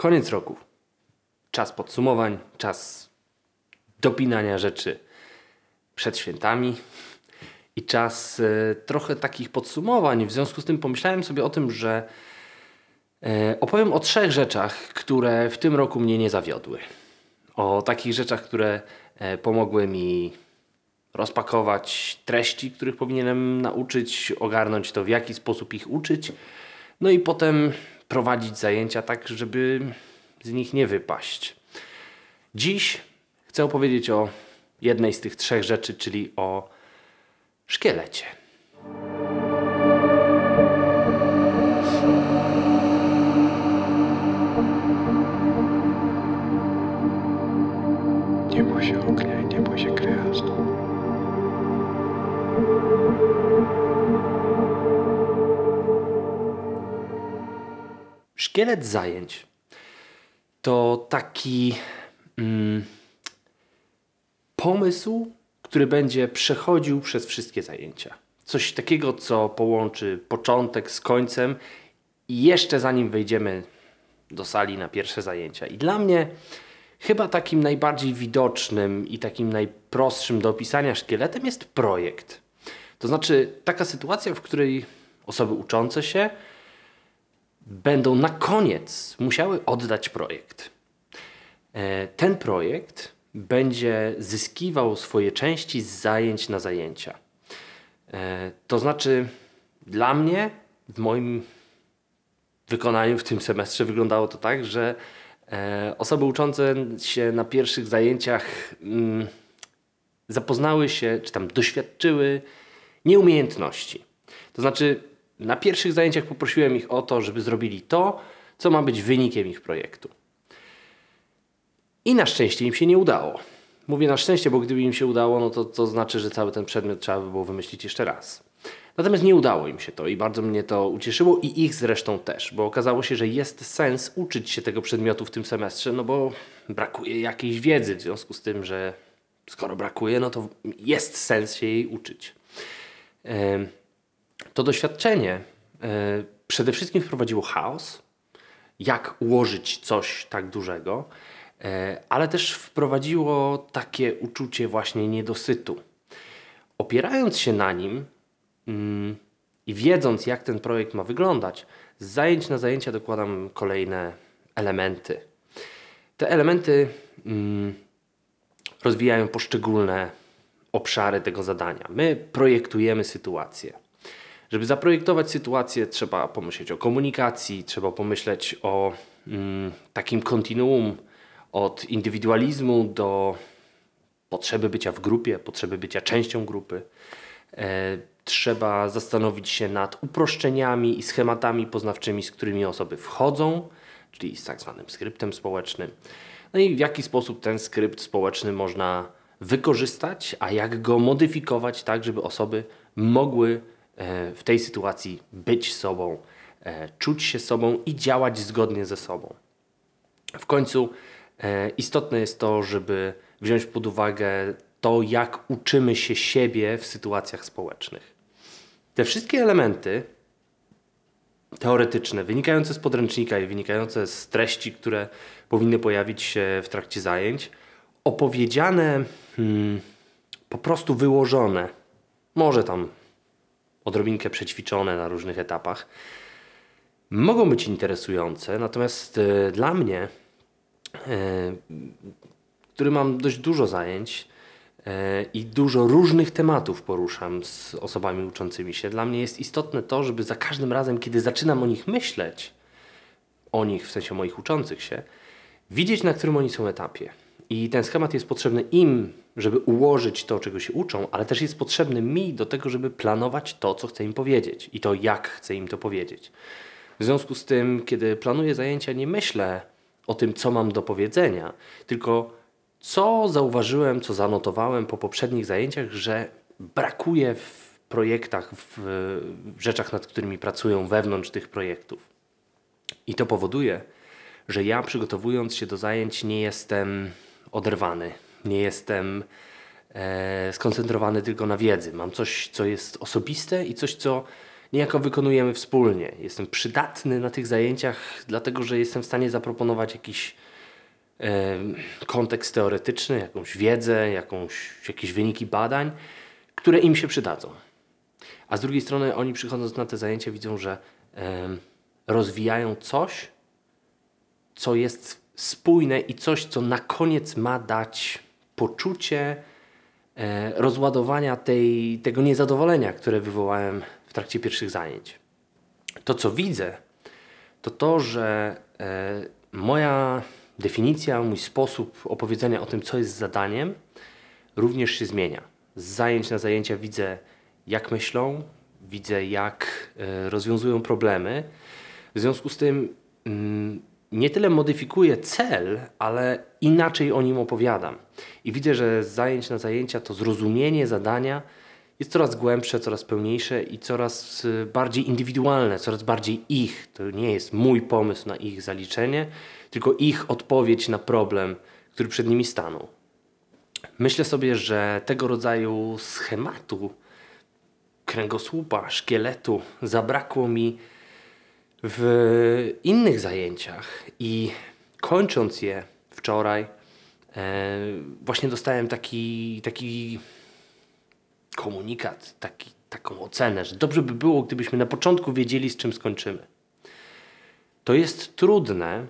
Koniec roku. Czas podsumowań, czas dopinania rzeczy przed świętami i czas e, trochę takich podsumowań. W związku z tym pomyślałem sobie o tym, że e, opowiem o trzech rzeczach, które w tym roku mnie nie zawiodły. O takich rzeczach, które e, pomogły mi rozpakować treści, których powinienem nauczyć, ogarnąć to, w jaki sposób ich uczyć, no i potem prowadzić zajęcia tak, żeby z nich nie wypaść. Dziś chcę opowiedzieć o jednej z tych trzech rzeczy, czyli o szkielecie. Szkielet zajęć to taki mm, pomysł, który będzie przechodził przez wszystkie zajęcia. Coś takiego, co połączy początek z końcem i jeszcze zanim wejdziemy do sali na pierwsze zajęcia. I dla mnie chyba takim najbardziej widocznym i takim najprostszym do opisania szkieletem jest projekt. To znaczy taka sytuacja, w której osoby uczące się będą na koniec musiały oddać projekt. E, ten projekt będzie zyskiwał swoje części z zajęć na zajęcia. E, to znaczy, dla mnie, w moim wykonaniu w tym semestrze wyglądało to tak, że e, osoby uczące się na pierwszych zajęciach mm, zapoznały się, czy tam doświadczyły nieumiejętności. To znaczy, na pierwszych zajęciach poprosiłem ich o to, żeby zrobili to, co ma być wynikiem ich projektu. I na szczęście im się nie udało. Mówię na szczęście, bo gdyby im się udało, no to, to znaczy, że cały ten przedmiot trzeba by było wymyślić jeszcze raz. Natomiast nie udało im się to i bardzo mnie to ucieszyło i ich zresztą też, bo okazało się, że jest sens uczyć się tego przedmiotu w tym semestrze, no bo brakuje jakiejś wiedzy w związku z tym, że skoro brakuje, no to jest sens się jej uczyć. To doświadczenie e, przede wszystkim wprowadziło chaos, jak ułożyć coś tak dużego, e, ale też wprowadziło takie uczucie właśnie niedosytu. Opierając się na nim mm, i wiedząc, jak ten projekt ma wyglądać, z zajęć na zajęcia dokładam kolejne elementy. Te elementy mm, rozwijają poszczególne obszary tego zadania. My projektujemy sytuację. Żeby zaprojektować sytuację, trzeba pomyśleć o komunikacji, trzeba pomyśleć o mm, takim kontinuum od indywidualizmu do potrzeby bycia w grupie, potrzeby bycia częścią grupy. E, trzeba zastanowić się nad uproszczeniami i schematami poznawczymi, z którymi osoby wchodzą, czyli z tak zwanym skryptem społecznym. No i w jaki sposób ten skrypt społeczny można wykorzystać, a jak go modyfikować tak, żeby osoby mogły w tej sytuacji być sobą, e, czuć się sobą i działać zgodnie ze sobą. W końcu e, istotne jest to, żeby wziąć pod uwagę to, jak uczymy się siebie w sytuacjach społecznych. Te wszystkie elementy teoretyczne, wynikające z podręcznika i wynikające z treści, które powinny pojawić się w trakcie zajęć, opowiedziane, hmm, po prostu wyłożone, może tam odrobinkę przećwiczone na różnych etapach, mogą być interesujące, natomiast e, dla mnie, e, który mam dość dużo zajęć e, i dużo różnych tematów poruszam z osobami uczącymi się, dla mnie jest istotne to, żeby za każdym razem, kiedy zaczynam o nich myśleć, o nich w sensie moich uczących się, widzieć na którym oni są etapie. I ten schemat jest potrzebny im, żeby ułożyć to, czego się uczą, ale też jest potrzebny mi do tego, żeby planować to, co chcę im powiedzieć i to, jak chcę im to powiedzieć. W związku z tym, kiedy planuję zajęcia, nie myślę o tym, co mam do powiedzenia, tylko co zauważyłem, co zanotowałem po poprzednich zajęciach, że brakuje w projektach, w, rzeczach, nad którymi pracują wewnątrz tych projektów. I to powoduje, że ja przygotowując się do zajęć nie jestem oderwany. Nie jestem e, skoncentrowany tylko na wiedzy. Mam coś, co jest osobiste i coś, co niejako wykonujemy wspólnie. Jestem przydatny na tych zajęciach, dlatego że jestem w stanie zaproponować jakiś em, kontekst teoretyczny, jakąś wiedzę, jakąś, jakieś wyniki badań, które im się przydadzą. A z drugiej strony oni przychodząc na te zajęcia widzą, że em, rozwijają coś, co jest spójne i coś, co na koniec ma dać poczucie e, rozładowania tej, tego niezadowolenia, które wywołałem w trakcie pierwszych zajęć. To, co widzę, to to, że e, moja definicja, mój sposób opowiedzenia o tym, co jest zadaniem, również się zmienia. Z zajęć na zajęcia widzę, jak myślą, widzę, jak e, rozwiązują problemy. W związku z tym mm, nie tyle modyfikuję cel, ale inaczej o nim opowiadam. I widzę, że z zajęć na zajęcia to zrozumienie zadania jest coraz głębsze, coraz pełniejsze i coraz y, bardziej indywidualne, coraz bardziej ich. To nie jest mój pomysł na ich zaliczenie, tylko ich odpowiedź na problem, który przed nimi stanął. Myślę sobie, że tego rodzaju schematu, kręgosłupa, szkieletu zabrakło mi w innych zajęciach i kończąc je wczoraj, e, właśnie dostałem taki, taki komunikat, taki, taką ocenę, że dobrze by było, gdybyśmy na początku wiedzieli, z czym skończymy. To jest trudne,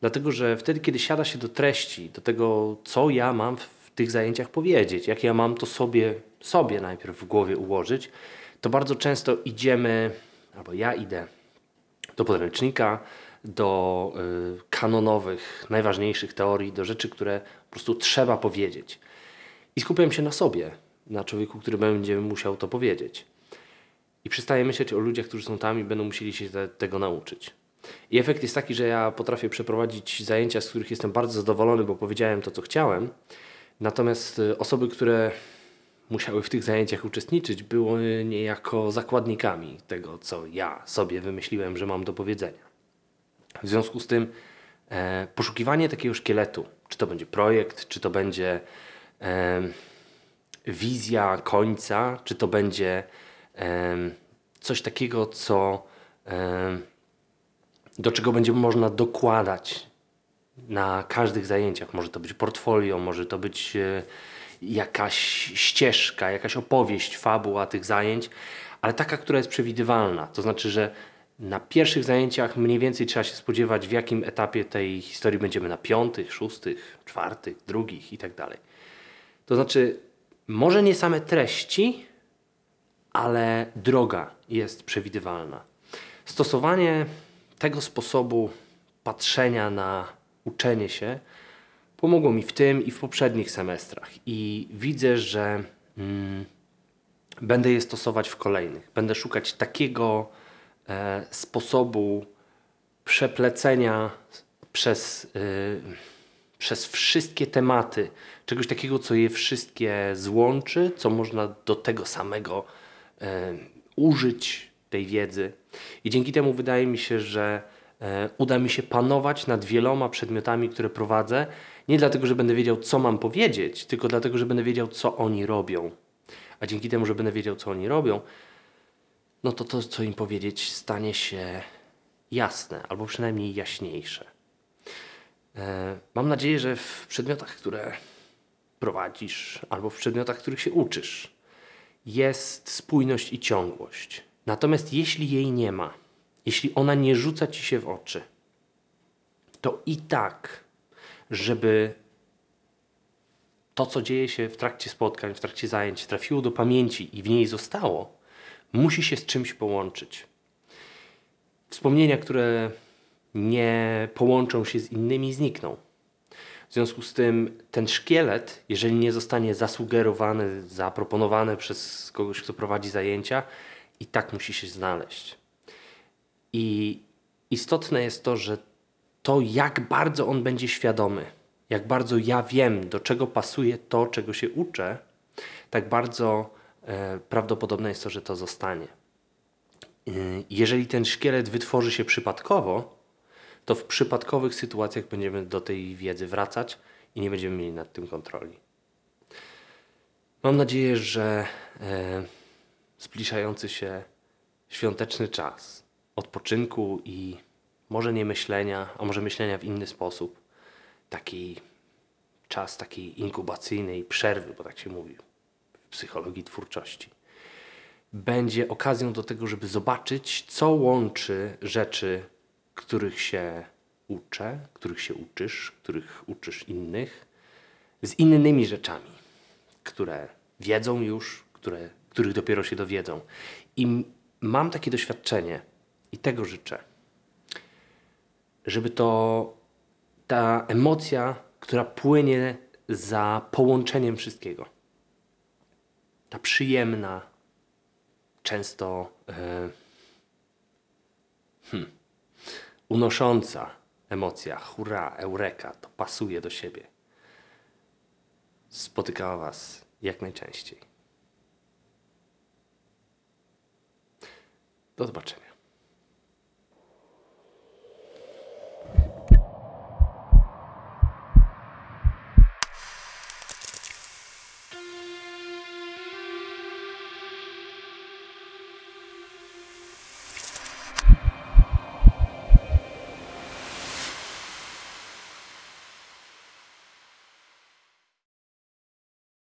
dlatego że wtedy, kiedy siada się do treści, do tego, co ja mam w tych zajęciach powiedzieć, jak ja mam to sobie, sobie najpierw w głowie ułożyć, to bardzo często idziemy, albo ja idę do podręcznika, do y, kanonowych, najważniejszych teorii, do rzeczy, które po prostu trzeba powiedzieć. I skupiam się na sobie, na człowieku, który będzie musiał to powiedzieć. I przestaję myśleć o ludziach, którzy są tam i będą musieli się te, tego nauczyć. I efekt jest taki, że ja potrafię przeprowadzić zajęcia, z których jestem bardzo zadowolony, bo powiedziałem to, co chciałem. Natomiast y, osoby, które musiały w tych zajęciach uczestniczyć, były niejako zakładnikami tego, co ja sobie wymyśliłem, że mam do powiedzenia. W związku z tym e, poszukiwanie takiego szkieletu, czy to będzie projekt, czy to będzie e, wizja końca, czy to będzie e, coś takiego, co, e, do czego będzie można dokładać na każdych zajęciach. Może to być portfolio, może to być e, jakaś ścieżka, jakaś opowieść, fabuła tych zajęć, ale taka, która jest przewidywalna. To znaczy, że na pierwszych zajęciach mniej więcej trzeba się spodziewać, w jakim etapie tej historii będziemy na piątych, szóstych, czwartych, drugich i tak dalej. To znaczy, może nie same treści, ale droga jest przewidywalna. Stosowanie tego sposobu patrzenia na uczenie się pomogło mi w tym i w poprzednich semestrach. I widzę, że mm, będę je stosować w kolejnych. Będę szukać takiego e, sposobu przeplecenia przez, y, przez wszystkie tematy, czegoś takiego, co je wszystkie złączy, co można do tego samego e, użyć tej wiedzy. I dzięki temu wydaje mi się, że e, uda mi się panować nad wieloma przedmiotami, które prowadzę, nie dlatego, że będę wiedział, co mam powiedzieć, tylko dlatego, że będę wiedział, co oni robią. A dzięki temu, że będę wiedział, co oni robią, no to to, co im powiedzieć, stanie się jasne, albo przynajmniej jaśniejsze. E, mam nadzieję, że w przedmiotach, które prowadzisz, albo w przedmiotach, których się uczysz, jest spójność i ciągłość. Natomiast jeśli jej nie ma, jeśli ona nie rzuca ci się w oczy, to i tak, żeby to, co dzieje się w trakcie spotkań, w trakcie zajęć, trafiło do pamięci i w niej zostało, musi się z czymś połączyć. Wspomnienia, które nie połączą się z innymi, znikną. W związku z tym ten szkielet, jeżeli nie zostanie zasugerowany, zaproponowany przez kogoś, kto prowadzi zajęcia, i tak musi się znaleźć. I istotne jest to, że to, jak bardzo on będzie świadomy, jak bardzo ja wiem, do czego pasuje to, czego się uczę, tak bardzo e, prawdopodobne jest to, że to zostanie. Y, Jeżeli ten szkielet wytworzy się przypadkowo, to w przypadkowych sytuacjach będziemy do tej wiedzy wracać i nie będziemy mieli nad tym kontroli. Mam nadzieję, że e, zbliżający się świąteczny czas odpoczynku i może nie myślenia, a może myślenia w inny sposób. Taki czas takiej inkubacyjnej przerwy, bo tak się mówi w psychologii twórczości. Będzie okazją do tego, żeby zobaczyć, co łączy rzeczy, których się uczę, których się uczysz, których uczysz innych, z innymi rzeczami, które wiedzą już, które, których dopiero się dowiedzą. I mam takie doświadczenie i tego życzę, żeby to ta emocja, która płynie za połączeniem wszystkiego, ta przyjemna, często e, hmm, unosząca emocja, hurra, eureka, to pasuje do siebie, spotykała Was jak najczęściej. Do zobaczenia.